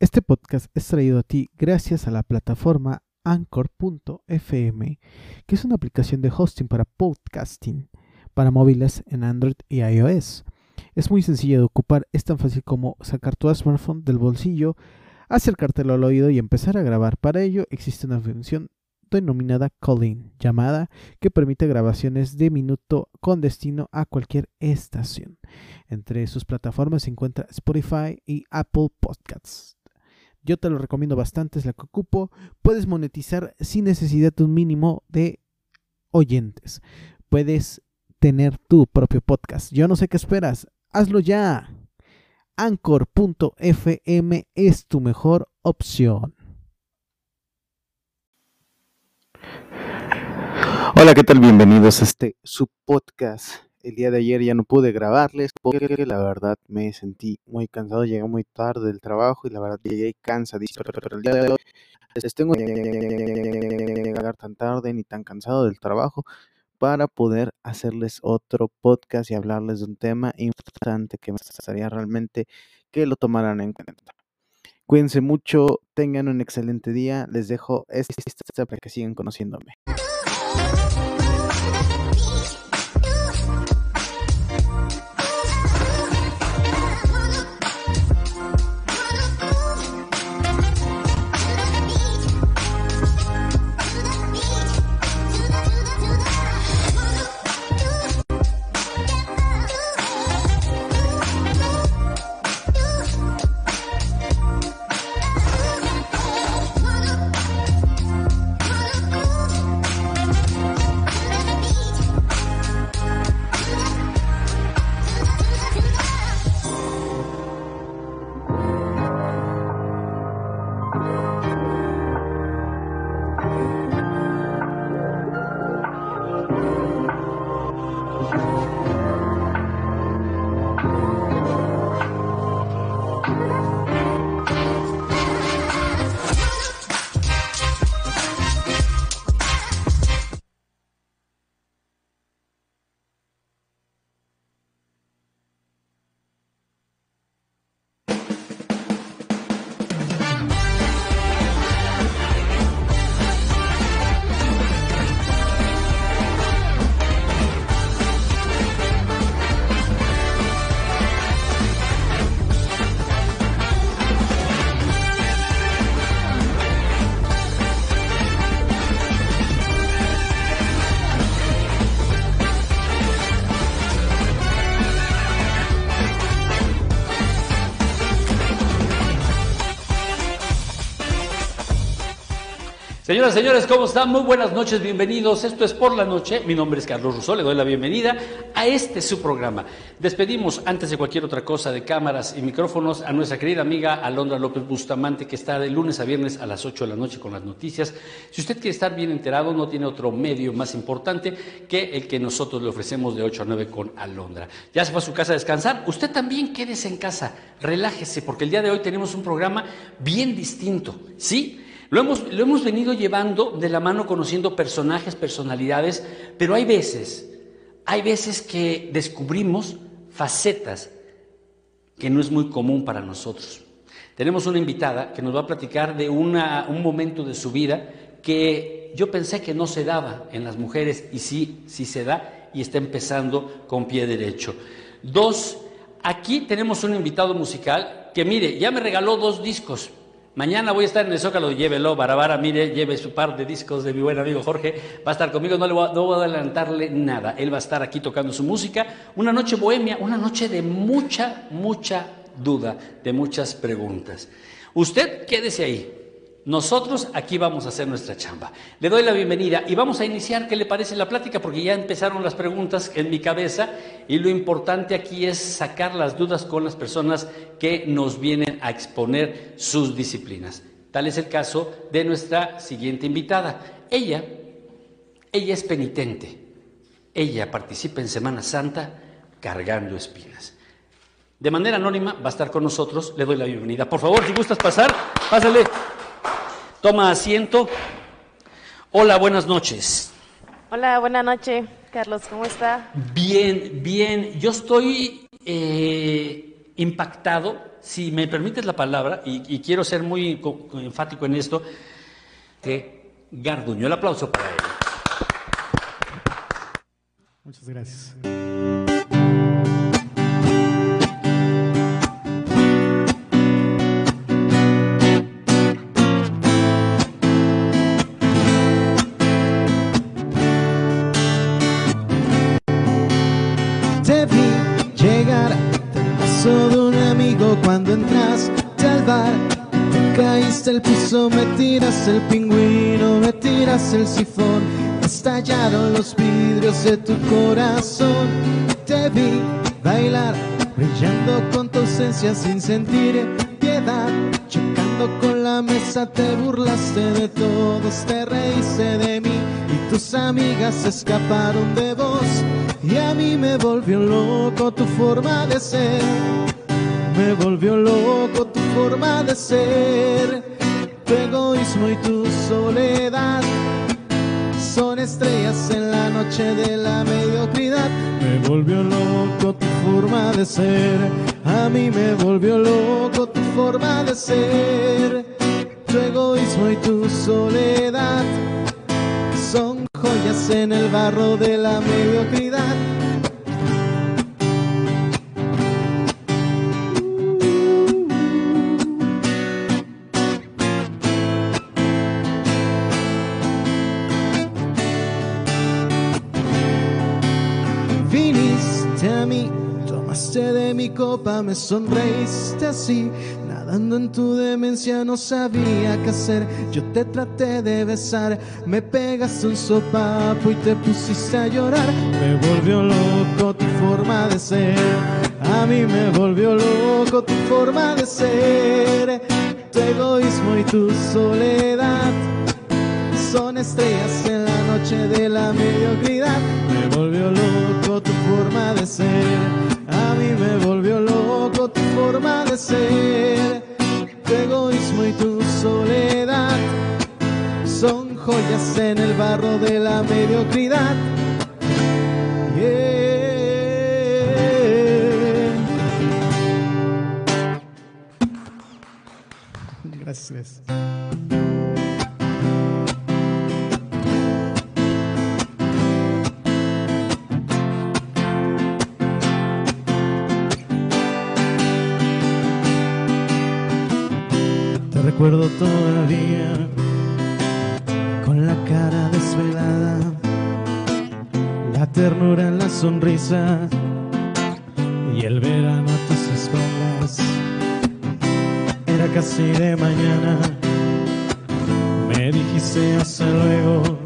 Este podcast es traído a ti gracias a la plataforma Anchor.fm, que es una aplicación de hosting para podcasting para móviles en Android y iOS. Es muy sencillo de ocupar, es tan fácil como sacar tu smartphone del bolsillo, acercártelo al oído y empezar a grabar. Para ello existe una función denominada Calling, llamada, que permite grabaciones de minuto con destino a cualquier estación. Entre sus plataformas se encuentra Spotify y Apple Podcasts. Yo te lo recomiendo bastante, es la que ocupo. Puedes monetizar sin necesidad de un mínimo de oyentes. Puedes tener tu propio podcast. Yo no sé qué esperas. Hazlo ya. Anchor.fm es tu mejor opción. Hola, ¿qué tal? Bienvenidos a este su podcast. El día de ayer ya no pude grabarles porque la verdad me sentí muy cansado, llegué muy tarde del trabajo y la verdad llegué cansadísimo. Pero el día de hoy les tengo que llegar tan tarde ni tan cansado del trabajo para poder hacerles otro podcast y hablarles de un tema importante que me gustaría realmente que lo tomaran en cuenta. Cuídense mucho, tengan un excelente día, les dejo esta para que sigan conociéndome. Señoras señores, ¿cómo están? Muy buenas noches, bienvenidos. Esto es Por la Noche. Mi nombre es Carlos Rousseau, le doy la bienvenida a este su programa. Despedimos, antes de cualquier otra cosa, de cámaras y micrófonos, a nuestra querida amiga Alondra López Bustamante, que está de lunes a viernes a las 8 de la noche con las noticias. Si usted quiere estar bien enterado, no tiene otro medio más importante que el que nosotros le ofrecemos de 8 a 9 con Alondra. Ya se fue a su casa a descansar. Usted también quédese en casa, relájese, porque el día de hoy tenemos un programa bien distinto. ¿Sí? Lo hemos, lo hemos venido llevando de la mano conociendo personajes, personalidades, pero hay veces, hay veces que descubrimos facetas que no es muy común para nosotros. Tenemos una invitada que nos va a platicar de una, un momento de su vida que yo pensé que no se daba en las mujeres y sí, sí se da y está empezando con pie derecho. Dos, aquí tenemos un invitado musical que mire, ya me regaló dos discos, Mañana voy a estar en el Zócalo, llévelo, Barabara, mire, lleve su par de discos de mi buen amigo Jorge, va a estar conmigo, no, le no voy a adelantarle nada, él va a estar aquí tocando su música, una noche bohemia, una noche de mucha, mucha duda, de muchas preguntas. Usted quédese ahí, nosotros aquí vamos a hacer nuestra chamba. Le doy la bienvenida y vamos a iniciar, ¿qué le parece la plática? Porque ya empezaron las preguntas en mi cabeza y lo importante aquí es sacar las dudas con las personas que nos vienen a exponer sus disciplinas. Tal es el caso de nuestra siguiente invitada. Ella, ella es penitente. Ella participa en Semana Santa cargando espinas. De manera anónima va a estar con nosotros. Le doy la bienvenida. Por favor, si gustas pasar, pásale. Toma asiento. Hola, buenas noches. Hola, buenas noches, Carlos, ¿cómo está? Bien, bien. Yo estoy eh, impactado, si me permites la palabra, y, quiero ser muy enfático en esto, que Garduño. El aplauso para él. Muchas gracias. El piso, me tiras el pingüino, me tiras el sifón. Estallaron los vidrios de tu corazón. Te vi bailar, brillando con tu ausencia sin sentir piedad. Chocando con la mesa, te burlaste de todos, te reíste de mí. Y tus amigas escaparon de vos. Y a mí me volvió loco tu forma de ser. Me volvió loco tu forma de ser tu egoísmo y tu soledad son estrellas en la noche de la mediocridad. Me volvió loco tu forma de ser, a mí me volvió loco tu forma de ser. Tu egoísmo y tu soledad son joyas en el barro de la mediocridad. Mi copa, me sonreíste así. Nadando en tu demencia no sabía qué hacer. Yo te traté de besar, me pegaste un sopapo y te pusiste a llorar. Me volvió loco tu forma de ser. A mí me volvió loco tu forma de ser. Tu egoísmo y tu soledad son estrellas en la noche de la mediocridad. Me volvió loco tu forma de ser mí me volvió loco tu forma de ser. Tu egoísmo y tu soledad son joyas en el barro de la mediocridad. Gracias. Recuerdo todavía con la cara desvelada, la ternura en la sonrisa y el verano a tus espaldas. Era casi de mañana, me dijiste hasta luego,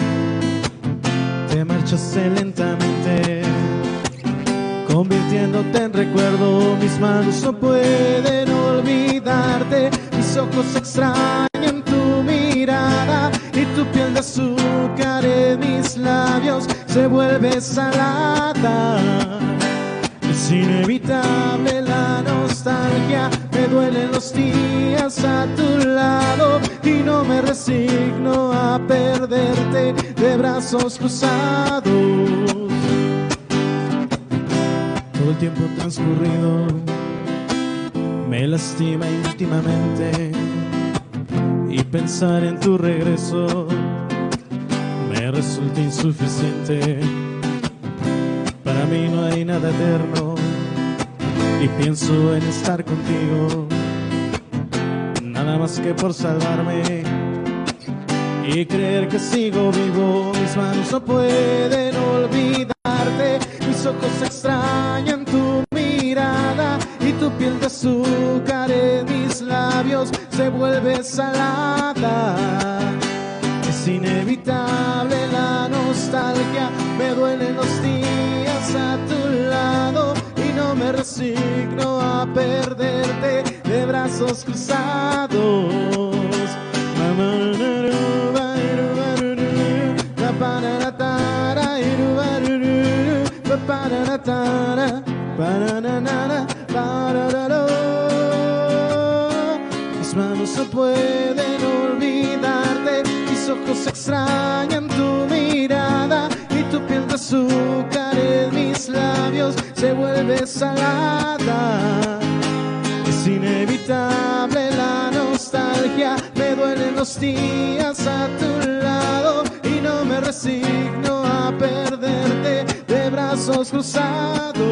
te marchaste lentamente. Convirtiéndote en recuerdo, mis manos no pueden olvidarte ojos extrañan tu mirada y tu piel de azúcar en mis labios se vuelve salada. Es inevitable la nostalgia, me duelen los días a tu lado y no me resigno a perderte de brazos cruzados. Todo el tiempo transcurrido me lastima íntimamente y pensar en tu regreso me resulta insuficiente. Para mí no hay nada eterno y pienso en estar contigo, nada más que por salvarme y creer que sigo vivo. Mis manos no pueden olvidarte, vuelve salada. Es inevitable la nostalgia, me duelen los días a tu lado y no me resigno a perderte de brazos cruzados. no pueden olvidarte. Mis ojos extrañan tu mirada y tu piel de azúcar en mis labios se vuelve salada. Es inevitable la nostalgia, me duelen los días a tu lado y no me resigno a perderte de brazos cruzados.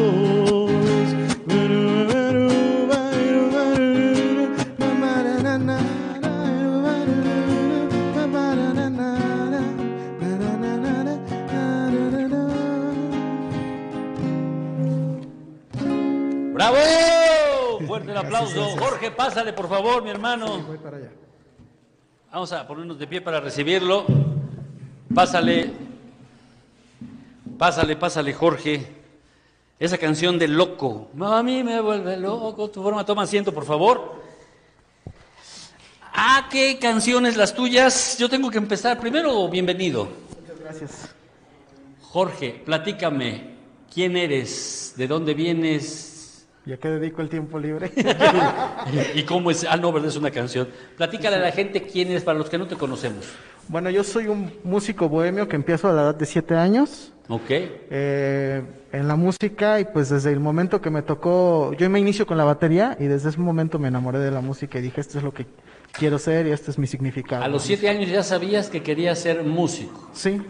Aplauso. Jorge, pásale, por favor, mi hermano. Voy para allá. Vamos a ponernos de pie para recibirlo. Pásale. Pásale, pásale, Jorge. Esa canción de loco. A mí me vuelve loco. Tu forma, toma asiento, por favor. Ah, qué canciones las tuyas. Yo tengo que empezar. Primero, bienvenido. Muchas gracias. Jorge, platícame. ¿Quién eres? ¿De dónde vienes? ¿Y a qué dedico el tiempo libre? ¿Y cómo es? Ah, no, verdad, es una canción. Platícale a la gente quién eres para los que no te conocemos. bueno, yo soy un músico bohemio que empiezo a la edad de 7 años. ¿Ok? eh, en la música y pues desde el momento que me tocó, yo me inicio con la batería y desde ese momento me enamoré de la música y dije esto es lo que quiero ser y este es mi significado. A los siete años ya sabías que querías ser músico. Sí,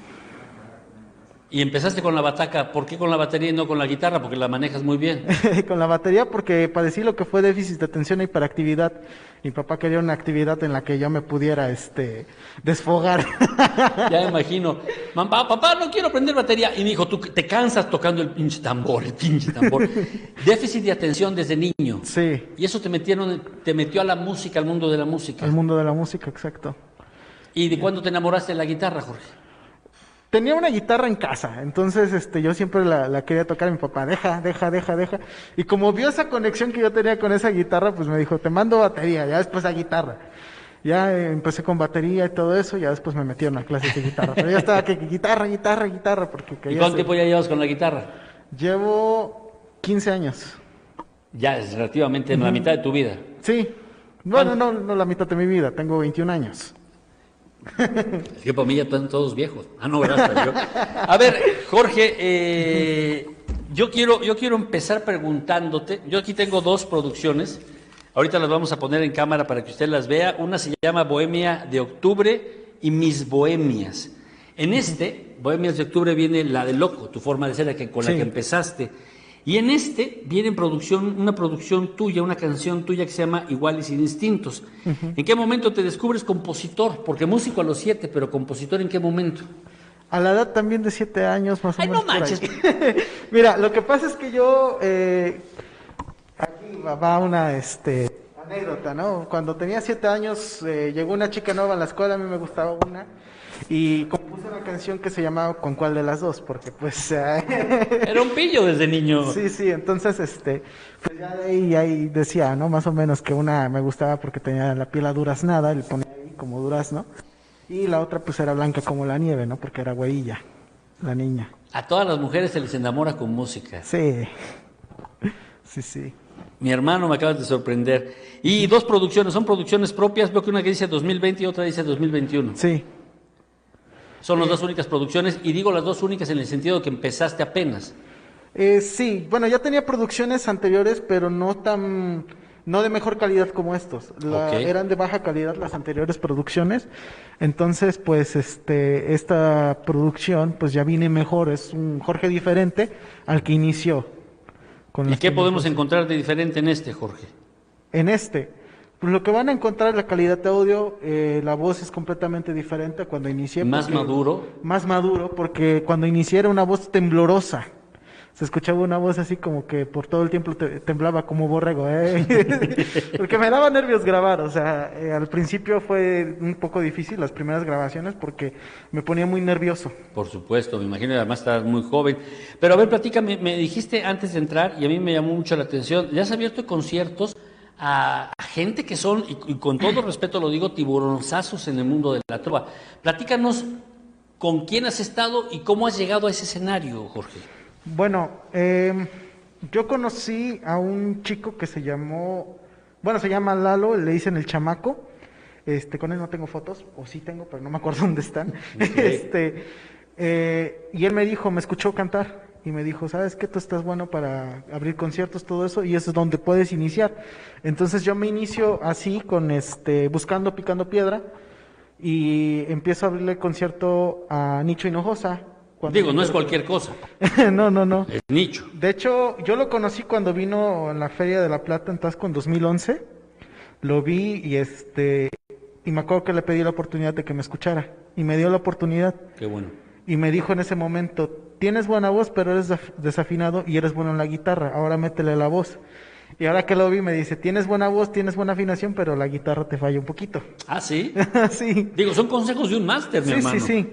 Y empezaste con la bataca. ¿Por qué con la batería y no con la guitarra? Porque la manejas muy bien. con la batería porque padecí lo que fue déficit de atención e hiperactividad. Mi papá quería una actividad en la que yo me pudiera este desfogar. Ya me imagino. Mamá, papá, no quiero aprender batería. Y me dijo, tú te cansas tocando el pinche tambor, el pinche tambor. Déficit de atención desde niño. sí, Y eso te metieron, te metió a la música, al mundo de la música. al mundo de la música, exacto. ¿Y de cuándo te enamoraste de la guitarra, Jorge? Tenía una guitarra en casa, entonces este, yo siempre la, la quería tocar a mi papá, deja, deja, deja, deja. Y como vio esa conexión que yo tenía con esa guitarra, pues me dijo, te mando batería, ya después a guitarra. Ya eh, empecé con batería y todo eso, ya después me metieron a clases de guitarra. Pero ya estaba que guitarra, guitarra, guitarra, porque ¿Y cuánto ser- tiempo ya llevas con la guitarra? Llevo 15 años. Ya es relativamente en la mitad de tu vida. Sí. Bueno, no, no la mitad de mi vida, tengo 21 años. Es que para mí ya están todos viejos. Ah, no. A ver, Jorge, eh, yo, quiero, yo quiero empezar preguntándote. Yo aquí tengo dos producciones. Ahorita las vamos a poner en cámara para que usted las vea. Una se llama Bohemia de Octubre y Mis Bohemias. En este, Bohemias de Octubre, viene la de Loco, tu forma de ser, la que, con la que empezaste. Y en este viene en producción, una producción tuya, una canción tuya que se llama Igual y sin instintos. ¿En qué momento te descubres compositor? Porque músico a los siete, pero compositor en qué momento? A la edad también de 7 años, más o Ay, menos. no por ahí. manches. Mira, lo que pasa es que yo. eh, aquí va- una este, anécdota, ¿no? Cuando tenía 7 años, eh, llegó una chica nueva a la escuela, a mí me gustaba una. Y compuse una canción que se llamaba ¿Con cuál de las dos? Porque, pues. Era un pillo desde niño. Sí, sí, entonces, este, pues ya de ahí, ahí decía, ¿no? Más o menos que una me gustaba porque tenía la piel a duraznada, le ponía ahí como durazno, y la otra pues era blanca como la nieve, ¿no? Porque era huella, la niña. A todas las mujeres se les enamora con música. Sí, sí, sí. Mi hermano me acabas de sorprender. Y dos producciones, son producciones propias. Veo que una que dice 2020 y otra dice 2021. Sí, Son las dos únicas producciones. Y digo las dos únicas en el sentido de que empezaste apenas. Eh, sí, bueno, ya tenía producciones anteriores, pero no tan, no de mejor calidad como estos. La-. Eran de baja calidad las anteriores producciones. Entonces, pues, este, esta producción, pues ya viene mejor. Es un Jorge diferente al que inició. Con ¿Y qué podemos encontrar de diferente en este, Jorge? En este, pues lo que van a encontrar es la calidad de audio, eh, la voz es completamente diferente a cuando inicié. Más porque- maduro. Más maduro, porque cuando inicié era una voz temblorosa. Se escuchaba una voz así como que por todo el tiempo te- temblaba como borrego, ¿eh? porque me daba nervios grabar, o sea, eh, al principio fue un poco difícil las primeras grabaciones porque me ponía muy nervioso. Por supuesto, me imagino, además estás muy joven. Pero a ver, platícame, me dijiste antes de entrar, y a mí me llamó mucho la atención, ya has abierto conciertos a, a gente que son, y, y con todo respeto lo digo, tiburonzazos en el mundo de la trova. Platícanos con quién has estado y cómo has llegado a ese escenario, Jorge. Bueno, eh, yo conocí a un chico que se llamó, bueno, se llama Lalo, le dicen el chamaco. Este, con él no tengo fotos, o sí tengo, pero no me acuerdo dónde están. Este, eh, y él me dijo, me escuchó cantar y me dijo, ¿sabes qué? Tú estás bueno para abrir conciertos, todo eso, y eso es donde puedes iniciar. Entonces yo me inicio así, con este, buscando, picando piedra, y empiezo a abrirle concierto a Nicho Hinojosa. Digo, no es cualquier cosa, no, no, no. es nicho. De hecho, yo lo conocí cuando vino en la Feria de la Plata en Tasco en 2011. Lo vi y este y me acuerdo que le pedí la oportunidad de que me escuchara y me dio la oportunidad Qué bueno. y me dijo en ese momento, "Tienes buena voz, pero eres desafinado y eres bueno en la guitarra. Ahora métele la voz." Y ahora que lo vi me dice, "Tienes buena voz, tienes buena afinación, pero la guitarra te falla un poquito." Ah, sí. sí. Digo, son consejos de un máster, mi Sí, hermano. sí, sí.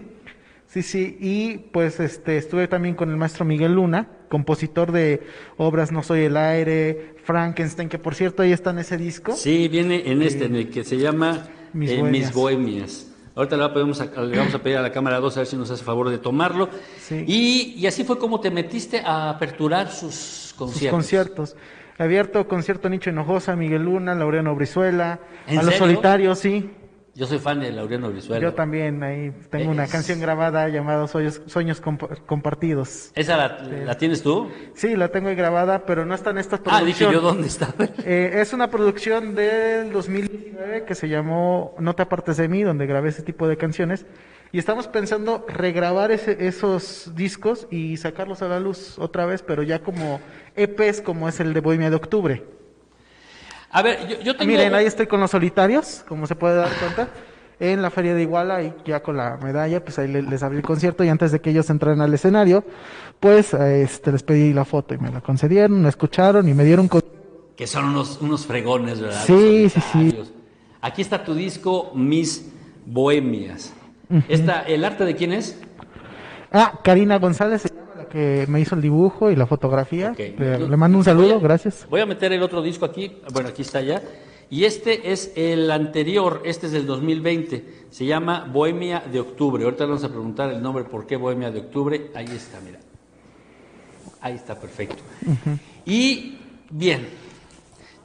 Sí, sí. Y pues este estuve también con el maestro Miguel Luna, compositor de obras No soy el aire, Frankenstein, que por cierto ahí está en ese disco. Sí, viene en este, en el que se llama Mis eh. Mis Bohemias. Ahorita le vamos, a, le vamos a pedir a la cámara 2 a ver si nos hace favor de tomarlo. Sí. Y, y así fue como te metiste a aperturar sus sus conciertos. conciertos. He abierto concierto Nicho Hinojosa, Miguel Luna, Laureano Brizuela, ¿En a los solitarios, sí. Yo soy fan de Laureano Brizuela. Yo también ahí tengo una canción grabada llamada Sueños, Sueños Comp- Compartidos. ¿Esa la, la tienes tú? Sí, la tengo ahí grabada, pero no está en esta Ah, dije yo, ¿dónde está? Eh, es una producción del 2019 que se llamó No te apartes de mí, donde grabé ese tipo de canciones. Y estamos pensando regrabar ese- esos discos y sacarlos a la luz otra vez, pero ya como EPs, como es el de Bohemia de Octubre. A ver, yo, yo tengo... Miren, ahí estoy con los solitarios, como se puede dar cuenta, en la Feria de Iguala y ya con la medalla, pues ahí le- les abrí el concierto y antes de que ellos entraran al escenario, pues este, les pedí la foto y me la concedieron, me escucharon y me dieron... con- Que son unos, unos fregones, ¿verdad? Sí, sí, sí. Aquí está tu disco, Mis Bohemias. Esta, ¿El arte de quién es? Ah, Karina González que me hizo el dibujo y la fotografía. Ok. Le, le mando un saludo, Voy a- gracias. Voy a meter el otro disco aquí. Bueno, aquí está ya. Y este es el anterior, este es del 2020. Se llama Bohemia de Octubre. Ahorita vamos a preguntar el nombre, ¿por qué Bohemia de Octubre? Ahí está, mira. Ahí está, perfecto. Y bien,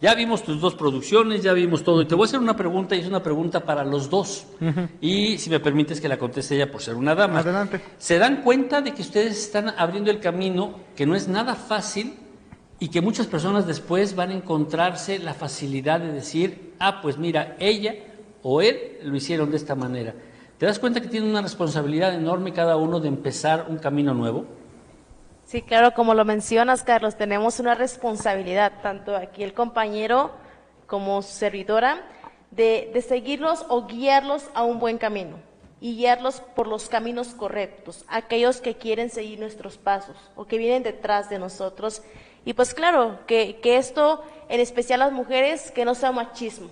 ya vimos tus dos producciones, ya vimos todo. Y te voy a hacer una pregunta, y es una pregunta para los dos. Y si me permites que la conteste ella por ser una dama. Adelante. ¿Se dan cuenta de que ustedes están abriendo el camino, que no es nada fácil y que muchas personas después van a encontrarse la facilidad de decir, ah, pues mira, ella o él lo hicieron de esta manera? ¿Te das cuenta que tienen una responsabilidad enorme cada uno de empezar un camino nuevo? Sí, claro, como lo mencionas, Carlos, tenemos una responsabilidad, tanto aquí el compañero como su servidora, de, de seguirlos o guiarlos a un buen camino y guiarlos por los caminos correctos, aquellos que quieren seguir nuestros pasos o que vienen detrás de nosotros. Y pues claro, que, que esto, en especial las mujeres, que no sea machismo,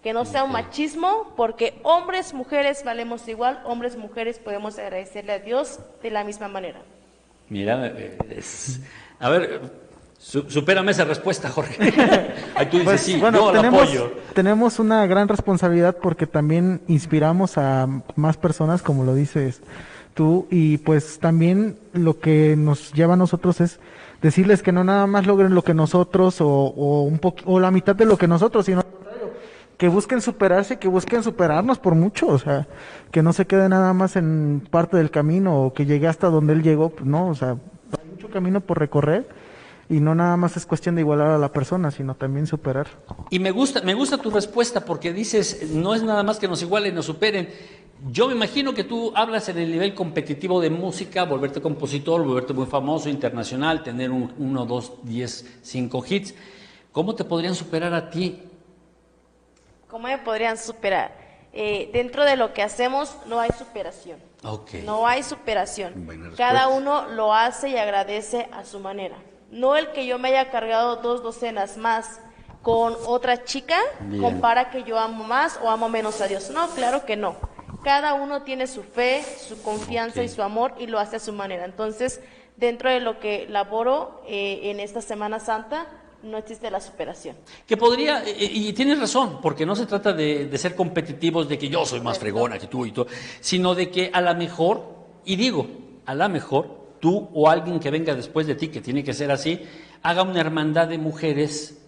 que no sea un machismo, porque hombres, mujeres valemos igual, hombres, mujeres podemos agradecerle a Dios de la misma manera. Mira, eh, es- a ver, su- supérame esa respuesta, Jorge. Ahí tú dices, Pues, sí, bueno, yo tenemos, apoyo. tenemos una gran responsabilidad porque también inspiramos a más personas, como lo dices tú, y pues también lo que nos lleva a nosotros es decirles que no nada más logren lo que nosotros o, o un o la mitad de lo que nosotros, sino que busquen superarse, que busquen superarnos por mucho, o sea, que no se quede nada más en parte del camino o que llegue hasta donde él llegó, pues no, o sea, hay mucho camino por recorrer y no nada más es cuestión de igualar a la persona, sino también superar. Y me gusta, me gusta tu respuesta porque dices, no es nada más que nos igualen, nos superen. Yo me imagino que tú hablas en el nivel competitivo de música, volverte compositor, volverte muy famoso, internacional, tener un, uno, dos, diez, cinco hits. ¿Cómo te podrían superar a ti? ¿Cómo me podrían superar? Eh, dentro de lo que hacemos no hay superación. No hay superación. Cada uno lo hace y agradece a su manera. No el que yo me haya cargado dos docenas más con otra chica Bien. compara que yo amo más o amo menos a Dios. No, claro que no. Cada uno tiene su fe, su confianza y su amor y lo hace a su manera. Entonces, dentro de lo que laboro eh, en esta Semana Santa, no existe la superación. Que podría, eh, y, y tienes razón, porque no se trata de, de ser competitivos, de que yo soy más fregona que tú y todo, sino de que a la mejor, y digo, a la mejor, tú o alguien que venga después de ti, que tiene que ser así, haga una hermandad de mujeres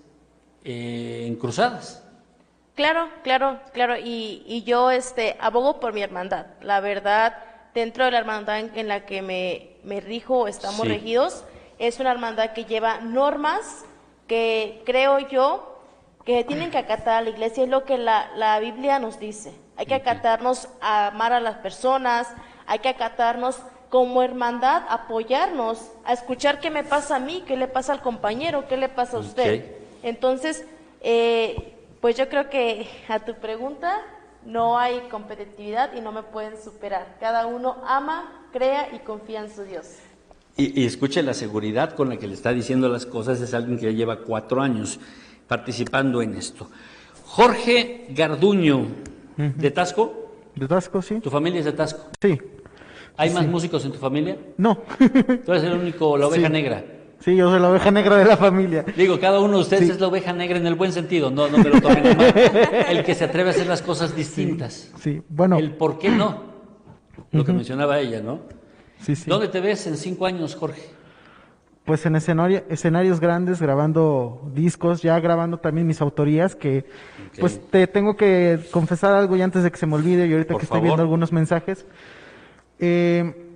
eh, en cruzadas. Claro, claro, claro. Y, y yo este, abogo por mi hermandad. La verdad, dentro de la hermandad en, en la que me, me rijo, estamos Sí. regidos, es una hermandad que lleva normas que creo yo que tienen que acatar a la iglesia, es lo que la, la Biblia nos dice. Hay que acatarnos a amar a las personas, hay que acatarnos como hermandad, apoyarnos, a escuchar qué me pasa a mí, qué le pasa al compañero, qué le pasa a usted. Entonces, eh, pues yo creo que a tu pregunta no hay competitividad y no me pueden superar. Cada uno ama, crea y confía en su Dios. Y, y escuche la seguridad con la que le está diciendo las cosas, es alguien que ya lleva cuatro años participando en esto. Jorge Garduño, de Tasco, ¿De Tasco, sí? tu familia es de Tasco. Sí. ¿Hay más músicos en tu familia? No. Tú eres el único, la oveja Sí. negra. sí, yo soy la oveja negra de la familia. Digo, cada uno de ustedes Sí. es la oveja negra en el buen sentido, no, no me lo tomen mal. El que se atreve a hacer las cosas distintas. Sí, bueno. El por qué no. Lo que mencionaba ella, ¿no? Sí, sí. ¿Dónde te ves en cinco años, Jorge? Pues en escenario- escenarios grandes, grabando discos, ya grabando también mis autorías, que pues te tengo que confesar algo y antes de que se me olvide y ahorita Por que estoy viendo algunos mensajes. Eh,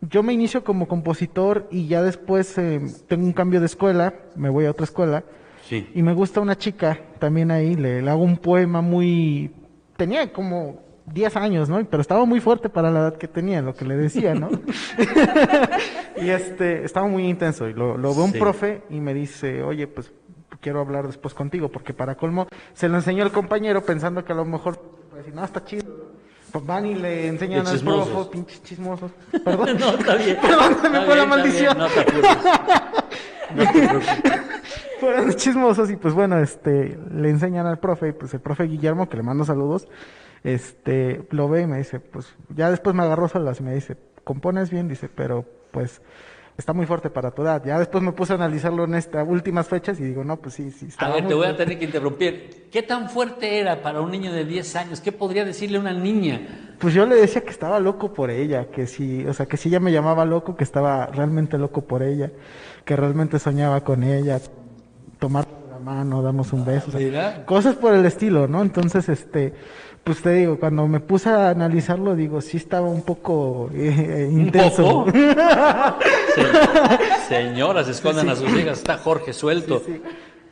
yo me inicio como compositor y ya después eh, tengo un cambio de escuela, me voy a otra escuela Sí. y me gusta una chica también ahí, le, le hago un poema muy... Tenía como 10 años, ¿no? Pero estaba muy fuerte para la edad que tenía, lo que le decía, ¿no? y este, estaba muy intenso. Y lo, lo ve un Sí. profe y me dice, oye, pues quiero hablar después contigo, porque para colmo se lo enseñó el compañero pensando que a lo mejor, decir, no, está chido. Pues van y le enseñan al profe, pinches chismosos. Perdón. No, está bien. Perdón, se me fue la maldición. No te apures. No te preocupes. fueron chismosos y pues bueno, este, le enseñan al profe, y pues el profe Guillermo, que le mando saludos, este, lo ve y me dice, pues ya después me agarró solas y me dice, compones bien, dice, pero pues está muy fuerte para tu edad. Ya después me puse a analizarlo en estas últimas fechas y digo, no, pues sí, sí. A estaba ver, te voy a fuerte". tener que interrumpir. ¿Qué tan fuerte era para un niño de 10 años? ¿Qué podría decirle una niña? Pues yo le decía que estaba loco por ella, que si, o sea, que si ella me llamaba loco, que estaba realmente loco por ella, que realmente soñaba con ella, tomar mano, darnos un beso, o sea, Mira. cosas por el estilo, ¿no? Entonces, este, pues te digo, cuando me puse a analizarlo, digo, sí estaba un poco eh, ¿Un intenso. poco? Se- señoras, escondan a sus hijas. Está Jorge suelto. Sí.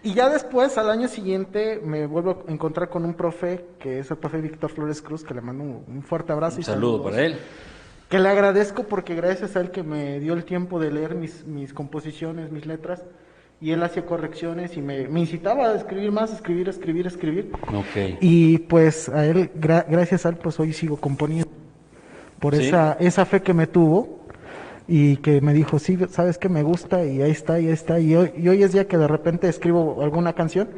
Y ya después, al año siguiente, me vuelvo a encontrar con un profe, que es el profe Víctor Flores Cruz, que le mando un, un fuerte abrazo. Un y saludo saludos. para él. Que le agradezco porque gracias a él que me dio el tiempo de leer mis, mis composiciones, mis letras, y él hacía correcciones y me, me incitaba a escribir más, escribir, escribir, escribir. Ok. Y pues a él, gra- gracias a él, pues hoy sigo componiendo. Por Sí. esa, esa fe que me tuvo y que me dijo, sí, sabes que me gusta y ahí está, y ahí está. Y hoy, y hoy es día que de repente escribo alguna canción,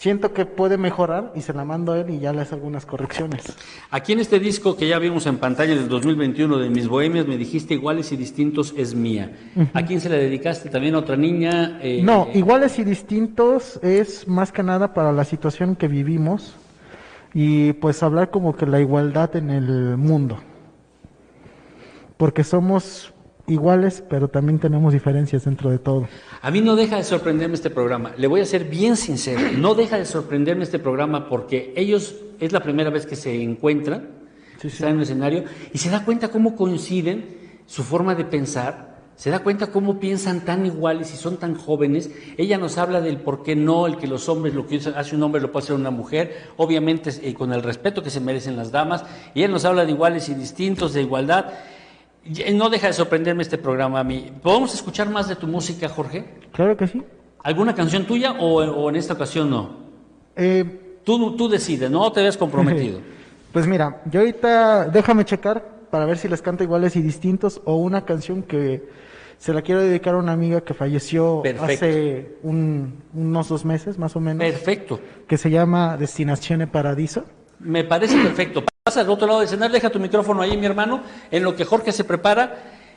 siento que puede mejorar y se la mando a él y ya le hace algunas correcciones. Aquí en este disco que ya vimos en pantalla del 2021 de Mis Bohemias, me dijiste iguales y distintos es mía. ¿A quién se la dedicaste? ¿También a otra niña? Eh, No, iguales y distintos es más que nada para la situación que vivimos y pues hablar como que la igualdad en el mundo. Porque somos iguales, pero también tenemos diferencias dentro de todo. A mí no deja de sorprenderme este programa. Le voy a ser bien sincero. No deja de sorprenderme este programa porque ellos es la primera vez que se encuentran, Sí, sí. están en un escenario y se da cuenta cómo coinciden su forma de pensar. Se da cuenta cómo piensan tan iguales y son tan jóvenes. Ella nos habla del por qué no, el que los hombres, lo que hace un hombre lo puede hacer una mujer, obviamente eh, con el respeto que se merecen las damas. Y él nos habla de iguales y distintos, de igualdad. No deja de sorprenderme este programa a mí. ¿Podemos escuchar más de tu música, Jorge? Claro que sí. ¿Alguna canción tuya o, o en esta ocasión no? Eh, Tú, tú decides, no te ves comprometido. pues mira, yo ahorita déjame checar para ver si les canto iguales y distintos o una canción que se la quiero dedicar a una amiga que falleció Perfecto. hace un- unos dos meses más o menos. Perfecto. que se llama Destinazione Paradiso. Me parece perfecto. Pasa al otro lado del escenario, deja tu micrófono ahí, mi hermano, en lo que Jorge se prepara.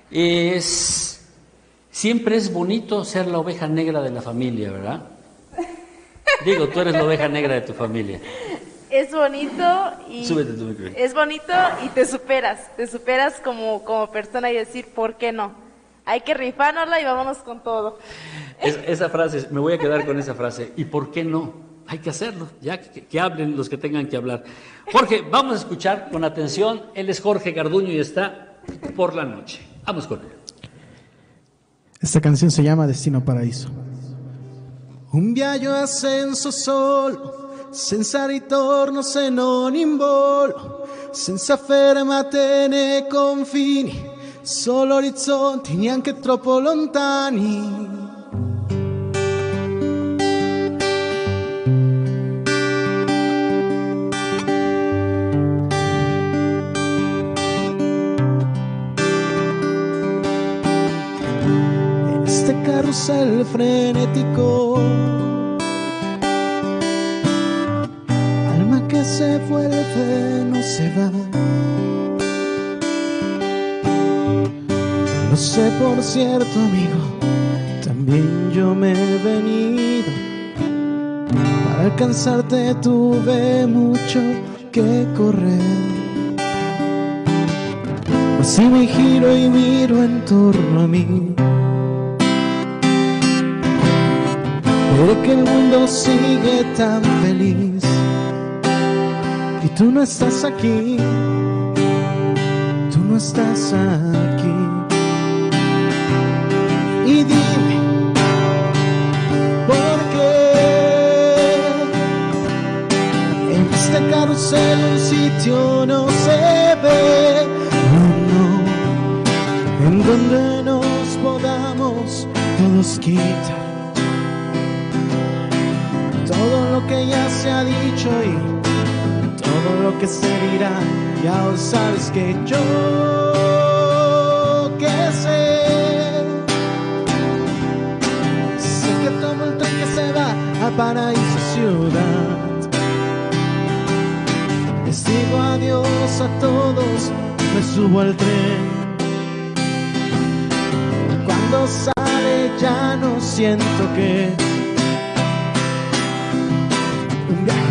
Es... Siempre es bonito ser la oveja negra de la familia, ¿verdad? Digo, tú eres la oveja negra de tu familia. Es bonito y Súbete tu micrófono. es bonito y te superas, te superas como, como persona y decir, ¿por qué no? Hay que rifárnosla y vámonos con todo. Es- esa frase, me voy a quedar con esa frase. ¿Y por qué no? Hay que hacerlo, ya que, que hablen los que tengan que hablar. Jorge, vamos a escuchar con atención. Él es Jorge Garduño y está por la noche. Vamos con él. Esta canción se llama Destino Paraíso. Un viaggio a senso solo, senza ritorno se non in volo, senza fermate né confini, solo orizzonti neanche troppo lontani. Carrusel frenético, alma que se vuelve no se va. Lo sé por cierto, amigo, también yo me he venido. Para alcanzarte tuve mucho que correr. Así me giro y miro en torno a mí. Pero que el mundo sigue tan feliz. Y tú no estás aquí. Tú no estás aquí. Y dime, ¿por qué en este carrusel un sitio no se ve? No, en donde nos podamos todos quitar ya se ha dicho y todo lo que se dirá. Y ahora sabes que yo que sé, sé que tomo el tren que se va a Paraíso Ciudad. Les digo adiós a todos, me subo al tren. Cuando sale ya no siento que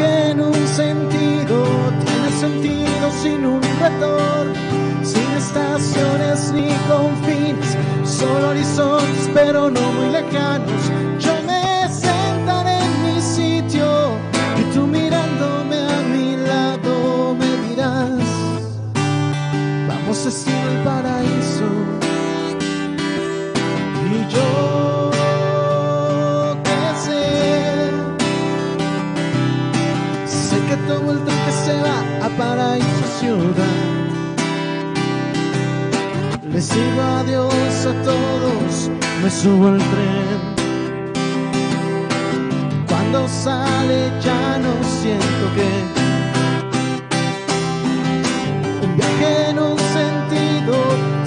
en un sentido tiene sentido sin un retorno, sin estaciones ni confines, solo horizontes pero no muy lejanos. Yo me sentaré en mi sitio y tú mirándome a mi lado me dirás, vamos a estar el paraíso. Ciudad. Les digo adiós a todos, me subo al tren. Cuando sale ya no siento que un viaje en un sentido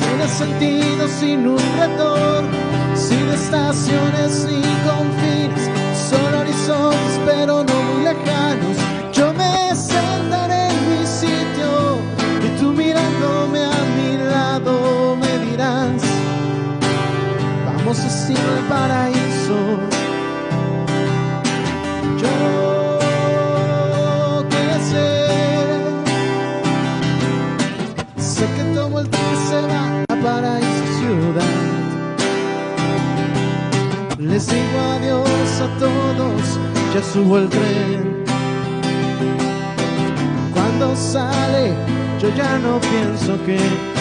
tiene sentido sin un retorno, sin estaciones ni confines, solo horizontes pero no muy lejanos. Vamos a ir al paraíso. Yo que sé Sé que tomo el que se va a Paraíso Ciudad. Les digo adiós a todos, ya subo el tren. Cuando sale, yo ya no pienso que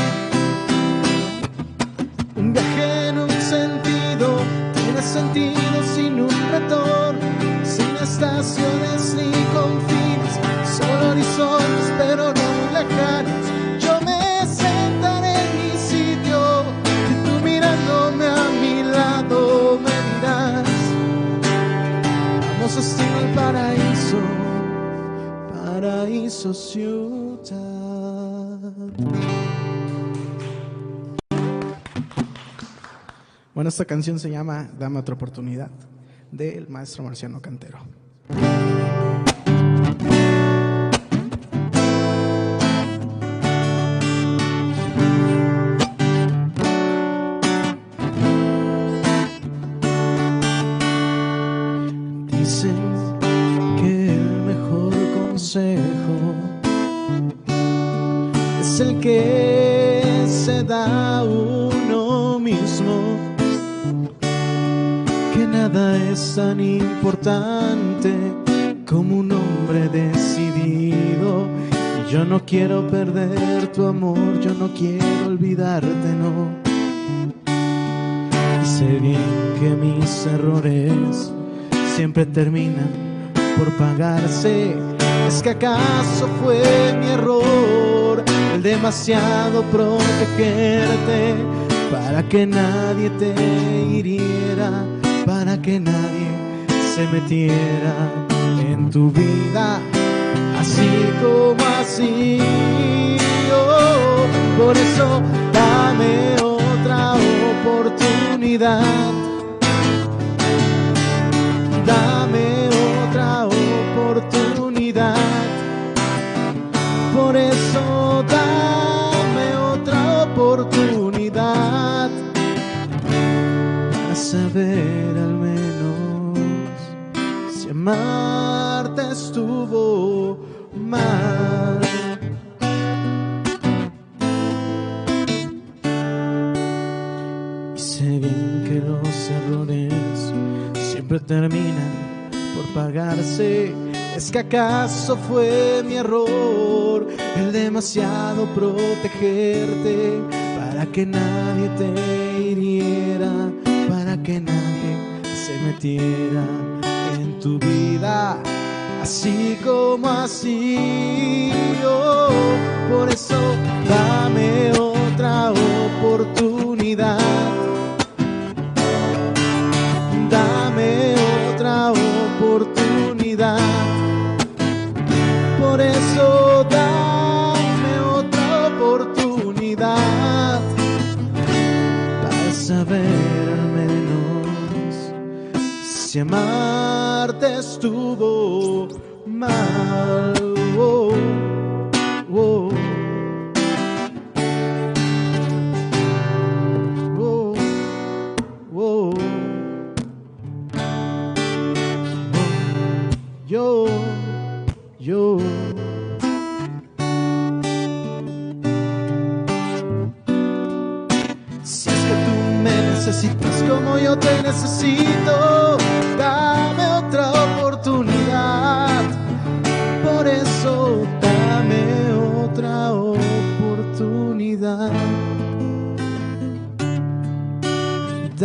Bueno, esta canción se llama Dame otra oportunidad del maestro Marciano Cantero. Importante como un hombre decidido. Y Yo no quiero perder tu amor, yo no quiero olvidarte, no. Y sé bien que mis errores siempre terminan por pagarse. Es que acaso fue mi error el demasiado protegerte para que nadie te hiriera, para que nadie se metiera en tu vida, así como así. Oh, por eso dame otra oportunidad. Dame otra oportunidad. Por eso dame otra oportunidad. Para saber amarte estuvo mal. Y sé bien que los errores siempre terminan por pagarse. Es que acaso fue mi error el demasiado protegerte para que nadie te hiriera, para que nadie se metiera tu vida, así como así. Por eso dame otra oportunidad. Dame otra oportunidad. Por eso dame otra oportunidad para saber al menos si amarte estuvo mal. Oh, oh. Oh, oh. Yo, yo. Si es que tú me necesitas como yo te necesito,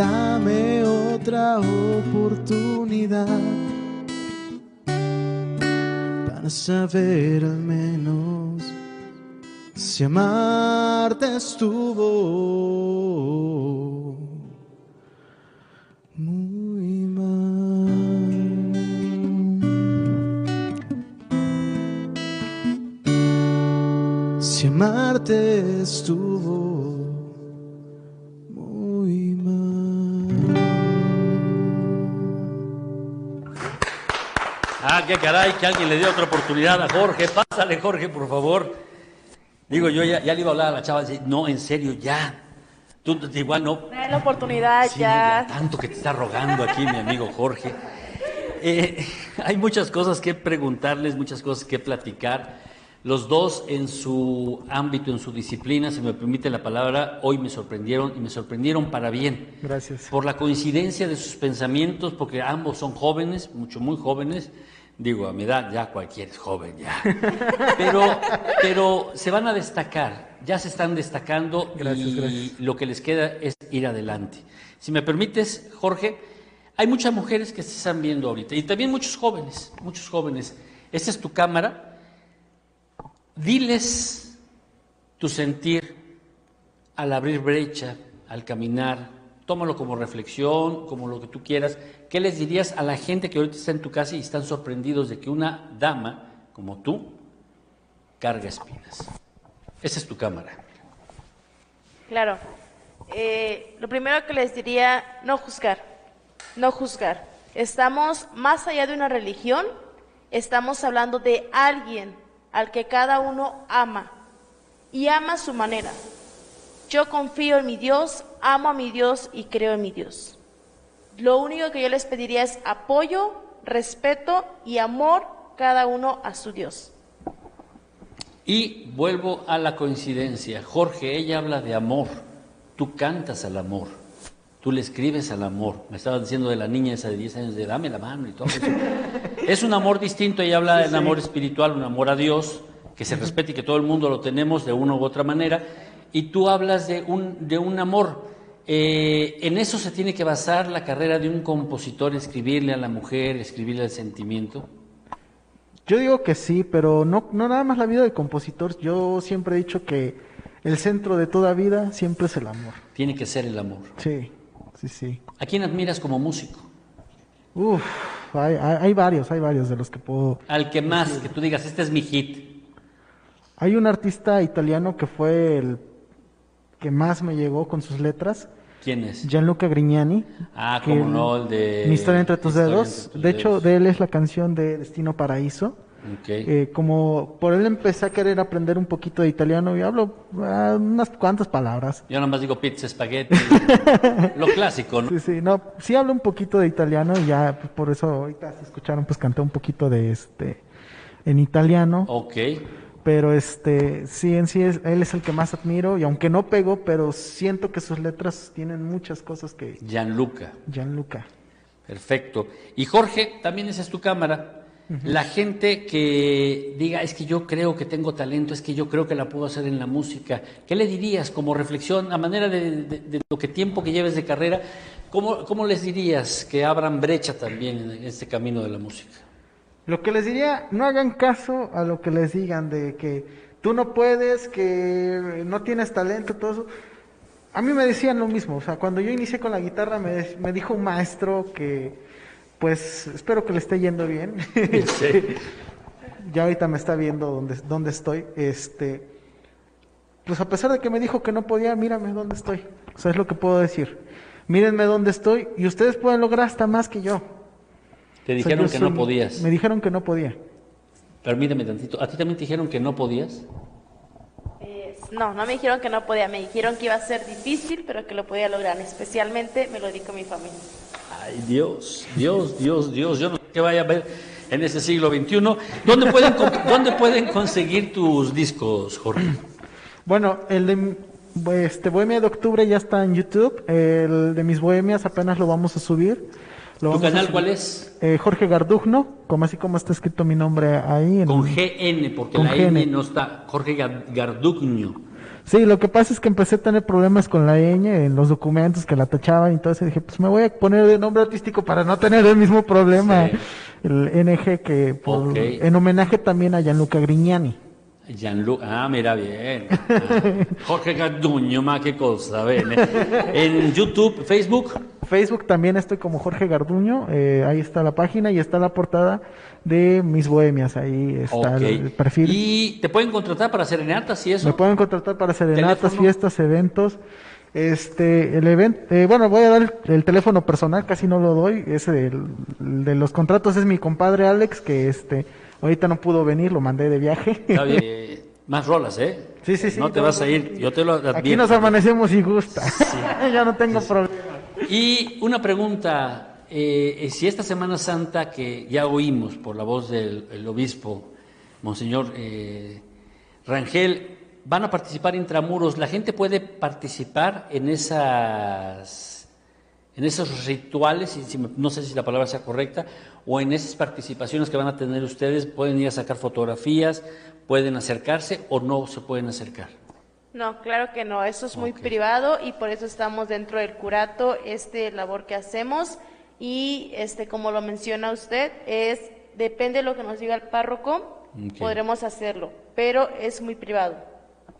Dame otra oportunidad para saber al menos si amarte estuvo muy mal. Si amarte estuvo Ah, qué caray, que alguien le dio otra oportunidad a Jorge. Pásale, Jorge, por favor. Digo, yo ya, ya le iba a hablar a la chava, decir, no, en serio, ya. Tú igual no. Dale la oportunidad Sí, ya. tanto que te está rogando aquí mi amigo Jorge. Eh, hay muchas cosas que preguntarles, muchas cosas que platicar. Los dos en su ámbito, en su disciplina, si me permite la palabra, hoy me sorprendieron y me sorprendieron para bien. Gracias. Por la coincidencia de sus pensamientos, porque ambos son jóvenes, mucho, muy jóvenes. Digo, a mi edad ya cualquiera es joven ya. Pero, pero se van a destacar, ya se están destacando Gracias, y gracias. lo que les queda es ir adelante. Si me permites, Jorge, hay muchas mujeres que se están viendo ahorita y también muchos jóvenes, muchos jóvenes. Esta es tu cámara. Diles tu sentir al abrir brecha, al caminar. Tómalo como reflexión, como lo que tú quieras. ¿Qué les dirías a la gente que ahorita está en tu casa y están sorprendidos de que una dama como tú carga espinas? Esa es tu cámara. Claro. Eh, lo primero que les diría, no juzgar, no juzgar. Estamos más allá de una religión, estamos hablando de alguien al que cada uno ama y ama a su manera. Yo confío en mi Dios, amo a mi Dios y creo en mi Dios. Lo único que yo les pediría es apoyo, respeto y amor cada uno a su Dios. Y vuelvo a la coincidencia. Jorge, ella habla de amor. Tú cantas al amor. Tú le escribes al amor. Me estaba diciendo de la niña esa de 10 años de dame la mano y todo eso. es un amor distinto. Ella habla del amor espiritual, un amor a Dios, que se respete y que todo el mundo lo tenemos de una u otra manera, y tú hablas de un, de un amor. Eh, en eso se tiene que basar la carrera de un compositor, escribirle a la mujer, escribirle al sentimiento. Yo digo que sí, pero no, no nada más la vida del compositor. Yo siempre he dicho que el centro de toda vida siempre es el amor. Tiene que ser el amor. Sí, sí, sí. ¿A quién admiras como músico? Uf, hay, hay, hay varios, hay varios de los que puedo... Al que más, que tú digas, este es mi hit. Hay un artista italiano que fue el que más me llegó con sus letras, ¿Quién es? Gianluca Grignani. Ah, como no, el de... Mi historia entre tus Historia dedos. entre tus de hecho, de él es la canción de Destino Paraíso. Eh, como por él empecé a querer aprender un poquito de italiano y hablo ah, unas cuantas palabras. Yo nada más digo pizza, espagueti, lo clásico, ¿no? Sí, sí, no, sí hablo un poquito de italiano y ya pues, por eso ahorita si escucharon pues canté un poquito de este en italiano, Ok. pero este sí en sí es, él es el que más admiro y aunque no pego, pero siento que sus letras tienen muchas cosas que Gianluca. Gianluca. Perfecto. Y Jorge, también esa es tu cámara. La gente que diga, es que yo creo que tengo talento, es que yo creo que la puedo hacer en la música, ¿qué le dirías como reflexión a manera de, de- de lo que tiempo que lleves de carrera? ¿Cómo, ¿Cómo les dirías que abran brecha también en este camino de la música? Lo que les diría, no hagan caso a lo que les digan de que tú no puedes, que no tienes talento, todo eso. A mí me decían lo mismo, o sea, cuando yo inicié con la guitarra me, me dijo un maestro que, pues, espero que le esté yendo bien. ya ahorita me está viendo dónde, dónde estoy. Este, pues a pesar de que me dijo que no podía, mírame dónde estoy. O sea, es lo que puedo decir. Mírenme dónde estoy y ustedes pueden lograr hasta más que yo. Te O sea, dijeron yo que no podías. Me dijeron que no podía. Permíteme tantito. ¿A ti también te dijeron que no podías? Eh, no, no me dijeron que no podía, me dijeron que iba a ser difícil, pero que lo podía lograr. Especialmente me lo dijo mi familia. Ay, Dios, Dios, Dios, Dios. Yo no sé qué vaya a ver en ese siglo XXI. ¿Dónde pueden, ¿dónde pueden conseguir tus discos, Jorge? Bueno, el de este Bohemia de Octubre ya está en YouTube. El de mis Bohemias apenas lo vamos a subir. Lo ¿Tu canal cuál es? Eh, Jorge Gardugno, como así como está escrito mi nombre ahí. en- Con GN, porque Con la N no está. Jorge Gar- Garduño. Sí, lo que pasa es que empecé a tener problemas con la ñ en los documentos que la tachaban y eso. Dije, pues me voy a poner de nombre artístico para no tener el mismo problema. Sí. El NG que por- Ok. en homenaje también a Gianluca Grignani. Gianlu- ah, mira bien. Ah, Jorge Garduño, ma qué cosa, bene. En YouTube, Facebook, Facebook también estoy como Jorge Garduño, eh, ahí está la página y está la portada de Mis Bohemias, ahí está el perfil. Y te pueden contratar para serenatas y eso. Me pueden contratar para serenatas, ¿Teléfono? fiestas, eventos. Este, el evento, eh, bueno, voy a dar el, el teléfono personal, casi no lo doy, ese del- de los contratos es mi compadre Alex, que este, ahorita no pudo venir, lo mandé de viaje. Está bien. Eh, más rolas, ¿eh? Sí, sí, sí. No te vas a ir, yo te lo advierto. Aquí nos amanecemos y gusta. ya no tengo problema. Y una pregunta, eh, si esta Semana Santa que ya oímos por la voz del el obispo, Monseñor eh, Rangel, van a participar intramuros, ¿la gente puede participar en esas en esos rituales, y no sé si la palabra sea correcta, o en esas participaciones que van a tener ustedes, pueden ir a sacar fotografías, pueden acercarse o no se pueden acercar? No, claro que no, eso es muy privado y por eso estamos dentro del curato, este labor que hacemos y este como lo menciona usted, es depende de lo que nos diga el párroco, podremos hacerlo, pero es muy privado.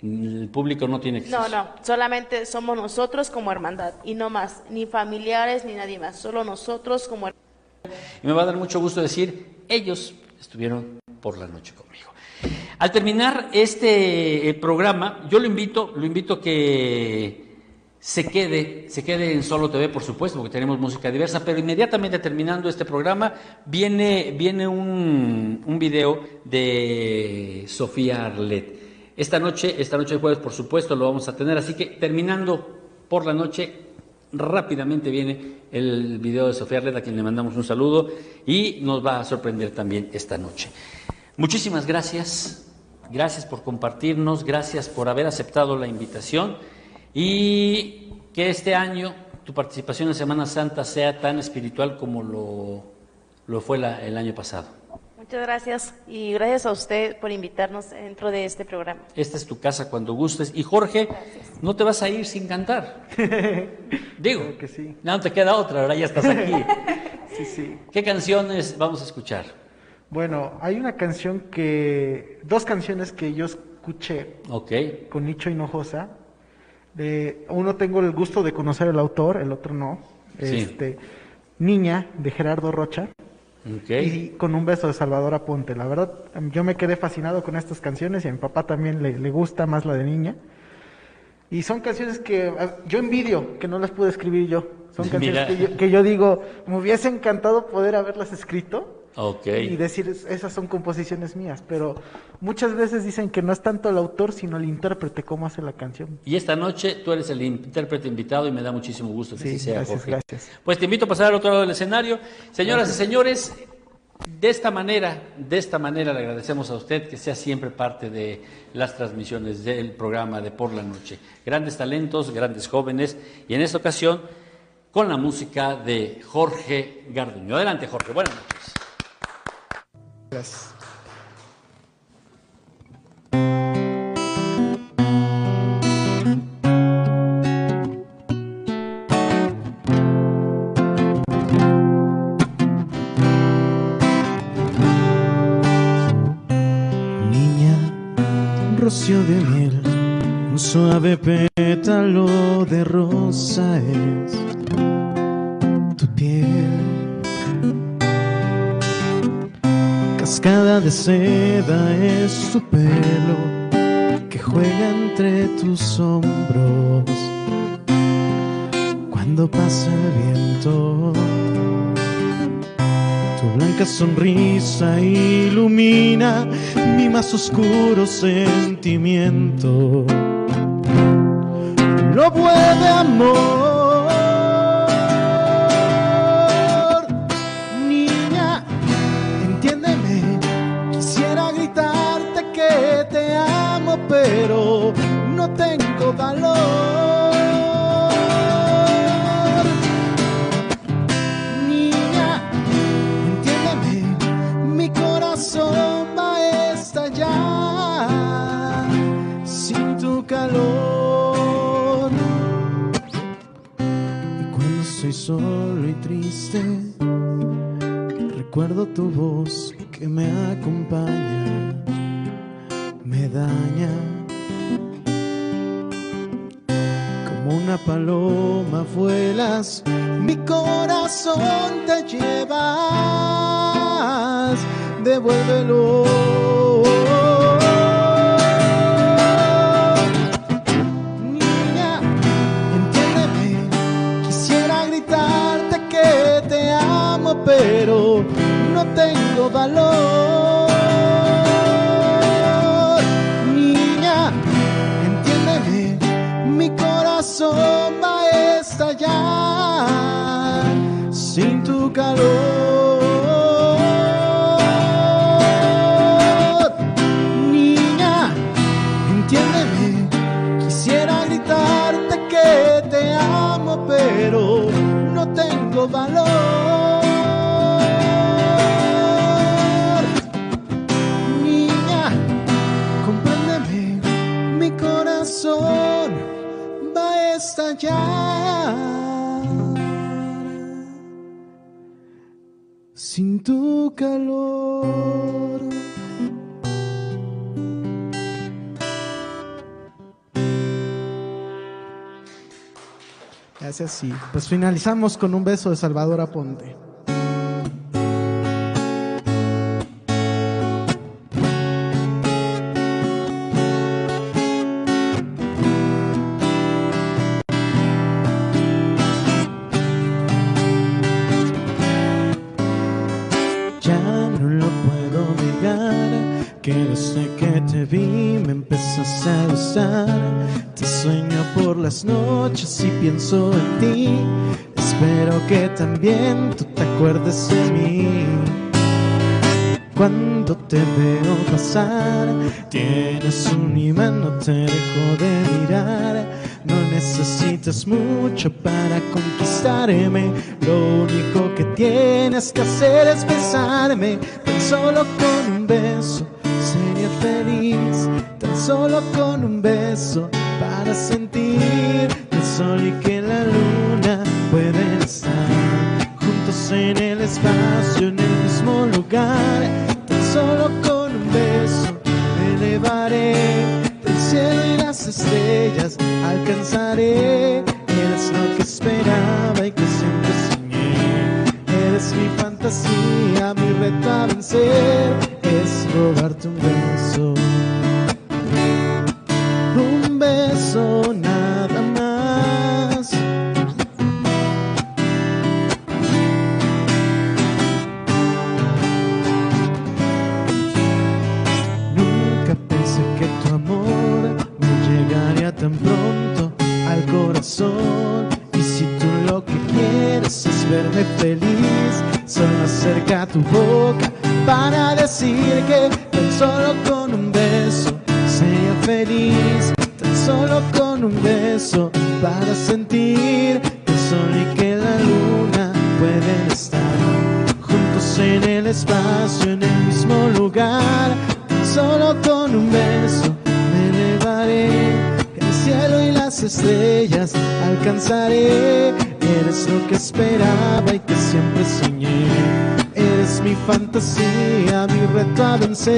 El público no tiene acceso. No, no, solamente somos nosotros como hermandad y no más, ni familiares ni nadie más, solo nosotros como hermandad. Y me va a dar mucho gusto decir, ellos estuvieron por la noche conmigo. Al terminar este eh, programa, yo lo invito, lo invito que se quede, se quede en Solo TV, por supuesto, porque tenemos música diversa, pero inmediatamente terminando este programa, viene, viene un, un video de Sofía Arlet. Esta noche, esta noche de jueves, por supuesto, lo vamos a tener, así que terminando por la noche, rápidamente viene el video de Sofía Arlet, a quien le mandamos un saludo, y nos va a sorprender también esta noche. Muchísimas gracias, gracias por compartirnos, gracias por haber aceptado la invitación y que este año tu participación en Semana Santa sea tan espiritual como lo, lo fue la- el año pasado. Muchas gracias y gracias a usted por invitarnos dentro de este programa. Esta es tu casa cuando gustes. Y Jorge, no te vas a ir sin cantar. Digo, Claro que sí. no te queda otra, ahora ya estás aquí. Sí, sí. ¿Qué canciones vamos a escuchar? Bueno, hay una canción que, dos canciones que yo escuché Ok, con Nicho Hinojosa. De, uno tengo el gusto de conocer el autor, el otro no. Sí. Este, Niña, de Gerardo Rocha. ok. Y con un beso de Salvador Aponte. La verdad, yo me quedé fascinado con estas canciones y a mi papá también le, le gusta más la de Niña. Y son canciones que ah, yo envidio que no las pude escribir yo. Son canciones que yo, que yo digo, me hubiese encantado poder haberlas escrito Y decir, "Es- esas son composiciones mías. Pero muchas veces dicen que no es tanto el autor, sino el intérprete cómo hace la canción. Y esta noche tú eres el intérprete invitado y me da muchísimo gusto que Sí, así sea, gracias, Jorge. gracias. Pues te invito a pasar al otro lado del escenario. Señoras y señores, de esta manera, de esta manera le agradecemos a usted que sea siempre parte de las transmisiones del programa de Por la Noche. Grandes talentos, grandes jóvenes y en esta ocasión con la música de Jorge Garduño. Adelante, Jorge. Buenas noches. Gracias. Niña, rocío de miel, un suave pétalo de rosa es tu piel. De seda es tu pelo que juega entre tus hombros cuando pasa el viento. Tu blanca sonrisa ilumina mi más oscuro sentimiento. Lo puede amor, solo y triste, recuerdo tu voz que me acompaña, me daña. Como una paloma vuelas, mi corazón te llevas, devuélvelo. Pero no tengo valor. Niña, entiéndeme, mi corazón va a estallar sin tu calor. A estallar sin tu calor. Gracias, sí. Pues finalizamos con un beso de Salvador Aponte. pienso en ti. Espero que también tú te acuerdes de mí. Cuando te veo pasar, tienes un imán, no te dejo de mirar. No necesitas mucho para conquistarme. Lo único que tienes que hacer es besarme. Tan solo con un beso sería feliz. Tan solo con un beso para sentir sol y que la luna pueden estar juntos en el espacio, en el mismo lugar. Tan solo con un beso me elevaré del cielo y las estrellas alcanzaré. Eres lo que esperaba y que siempre soñé. Eres mi fantasía, mi reto a vencer es robarte un beso. hacer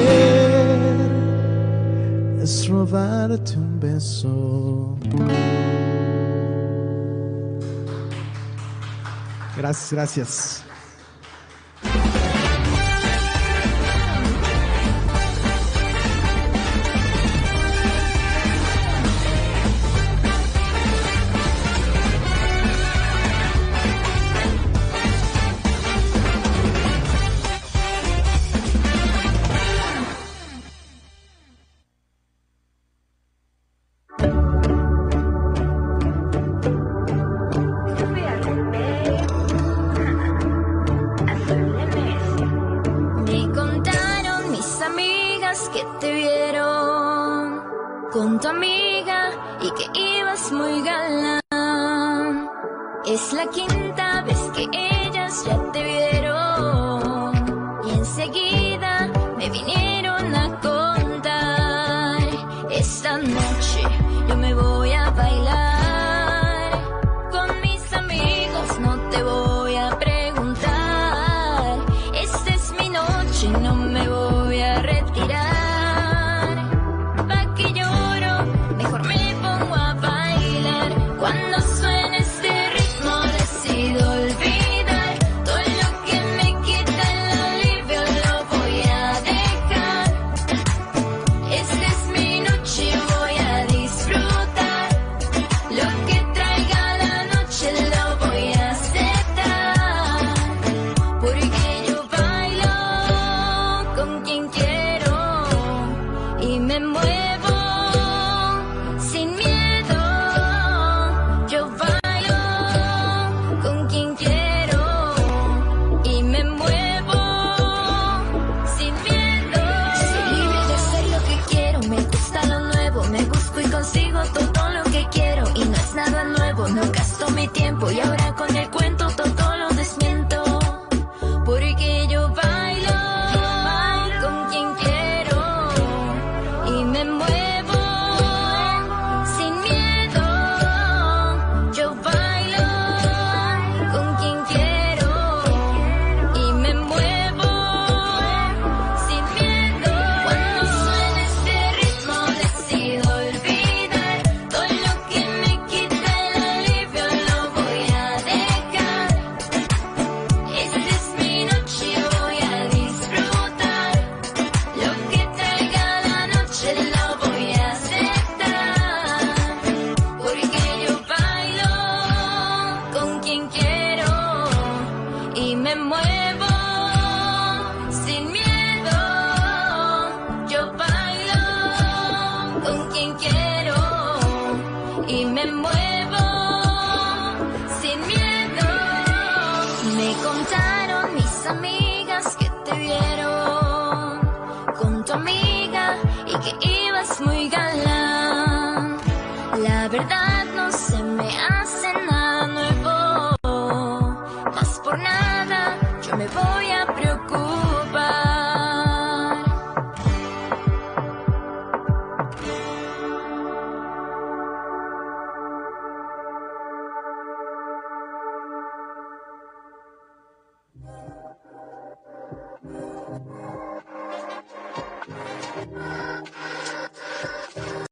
es robarte un beso. Gracias, gracias. tu amiga y que ibas muy galán. Es la quinta.